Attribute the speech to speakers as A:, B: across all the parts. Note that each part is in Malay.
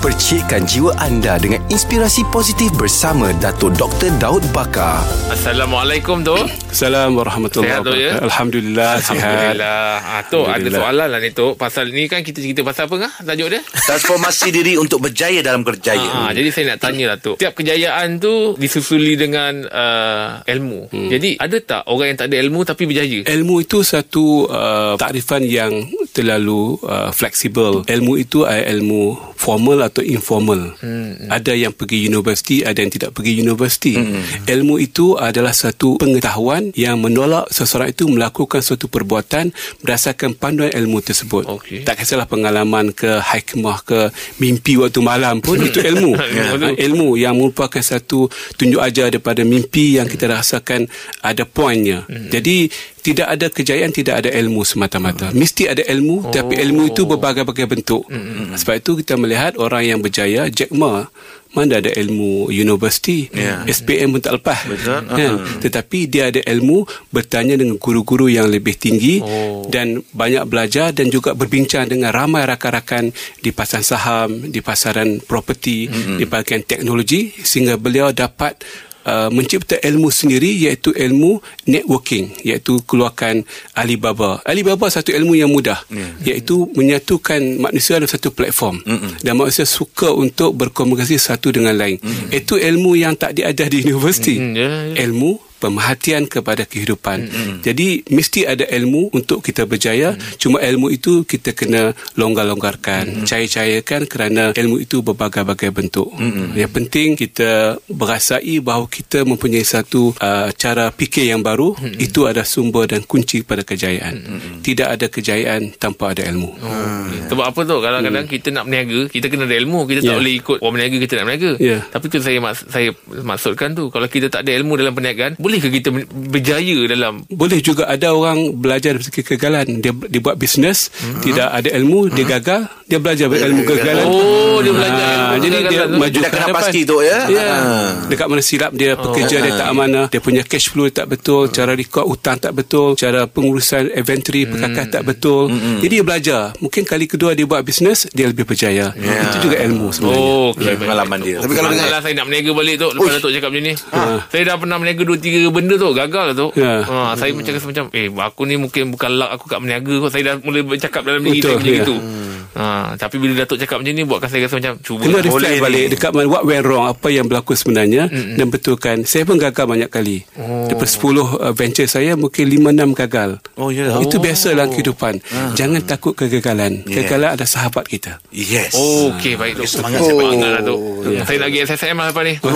A: Percikkan jiwa anda dengan inspirasi positif bersama Dato' Dr. Daud Bakar.
B: Assalamualaikum tu.
C: Assalamualaikum warahmatullahi
B: ya?
C: wabarakatuh. Alhamdulillah, sihat.
B: Alhamdulillah. Ah, tu ada soalan lah ni tu. Pasal ni kan kita cerita pasal apa kan tajuk dia?
D: Transformasi diri untuk berjaya dalam kerjaya.
B: Ah, jadi saya nak tanya lah tu. Tiap kejayaan tu disusuli dengan uh, ilmu. Hmm. Jadi ada tak orang yang tak ada ilmu tapi berjaya?
C: Ilmu itu satu uh, takrifan yang terlalu uh, fleksibel. Ilmu itu adalah ilmu formal atau informal. Hmm. Ada yang pergi universiti, ada yang tidak pergi universiti. Hmm. Ilmu itu adalah satu pengetahuan yang menolak seseorang itu melakukan suatu perbuatan berdasarkan panduan ilmu tersebut.
B: Okey.
C: Tak kisahlah pengalaman ke hikmah ke mimpi waktu malam pun itu ilmu.
B: Betul.
C: Ha, ilmu yang merupakan satu tunjuk ajar daripada mimpi yang kita rasakan ada poinnya. Hmm. Jadi tidak ada kejayaan tidak ada ilmu semata-mata. Mesti ada ilmu oh. tapi ilmu itu berbagai-bagai bentuk. Hmm. Sebab itu kita melihat orang yang berjaya Jack Ma mana ada ilmu universiti
D: Ya.
C: SPM pun tak lepas
D: Betul.
C: kan? tetapi dia ada ilmu bertanya dengan guru-guru yang lebih tinggi
B: Oh.
C: dan banyak belajar dan juga berbincang dengan ramai rakan-rakan di pasaran saham, di pasaran properti, mm-hmm. di bahagian teknologi sehingga beliau dapat Uh, mencipta ilmu sendiri iaitu ilmu networking iaitu keluarkan Alibaba. Alibaba satu ilmu yang mudah yeah. iaitu menyatukan manusia dalam satu platform mm-hmm. dan manusia suka untuk berkomunikasi satu dengan lain. Mm-hmm. Itu ilmu yang tak diajar di universiti.
B: Mm, ya, ya.
C: Ilmu pemerhatian kepada kehidupan. Mm-hmm. Jadi mesti ada ilmu untuk kita berjaya. Mm-hmm. Cuma ilmu itu kita kena longgar-longgarkan, mm-hmm. cair-cairkan kerana ilmu itu berbagai-bagai bentuk. Mm-hmm. Yang penting kita berasai bahawa kita mempunyai satu uh, cara fikir yang baru. Mm-hmm. Itu ada sumber dan kunci pada kejayaan. Mm-hmm. Tidak ada kejayaan tanpa ada ilmu.
B: Oh, okay. Sebab apa tu Kadang-kadang hmm. kita nak berniaga Kita kena ada ilmu Kita tak
C: Ya.
B: boleh ikut Orang berniaga kita nak berniaga
C: Ya.
B: Tapi tu saya mak, saya maksudkan tu Kalau kita tak ada ilmu dalam perniagaan Bolehkah kita men- berjaya dalam
C: Boleh juga ada orang belajar dari kegagalan. Dia, dia buat bisnes, hmm. tidak ada ilmu, dia gagal, dia belajar ilmu kegagalan.
B: Oh dia belajar
C: Ah,
B: ilmu
C: jadi dia maju
D: Dia
C: ke hadapan.
D: pasti tu, ya?
C: Ya.
D: Ah.
C: Dekat mana silap dia pekerja dia tak amanah, dia punya cash flow tak betul, cara rekod hutang tak betul, cara pengurusan inventory perkakas tak betul. Jadi dia belajar. Mungkin kali kedua dia buat bisnes, dia lebih berjaya. Itu juga ilmu sebenarnya.
B: Oh, okay.
D: Pengalaman dia. Tapi kalau dengan
B: saya nak berniaga balik tu Lepas Datuk cakap macam ni Saya dah pernah berniaga Dua tiga benda tu Gagal lah tu
C: Ya.
B: ha, Saya macam rasa macam Eh aku ni mungkin bukan luck Aku kat berniaga kot Saya dah mula bercakap dalam diri saya macam
C: ya.
B: itu ha, Tapi bila Datuk cakap macam ni Buatkan saya rasa macam Cuba
C: Kena reflect
D: Boleh
C: balik
D: ni.
C: dekat mana what went wrong, apa yang berlaku sebenarnya mm-hmm. dan betulkan. Saya pun gagal banyak kali. Oh. Daripada 10 uh, venture saya mungkin 5 6 gagal.
D: Oh, ya.
C: Itu biasa dalam kehidupan. Jangan takut kegagalan.
D: Yeah.
C: Kegagalan ada sahabat kita.
D: Yes.
B: Oh, okey baik tu.
D: Semangat,
B: semangat lah tu.
C: Ya.
B: Saya nak pergi SSM lah lepas ni. Ha?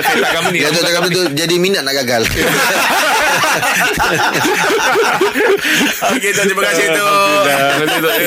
B: Saya tak
D: tu cakap itu jadi minat nak gagal. Okey, terima kasih tu.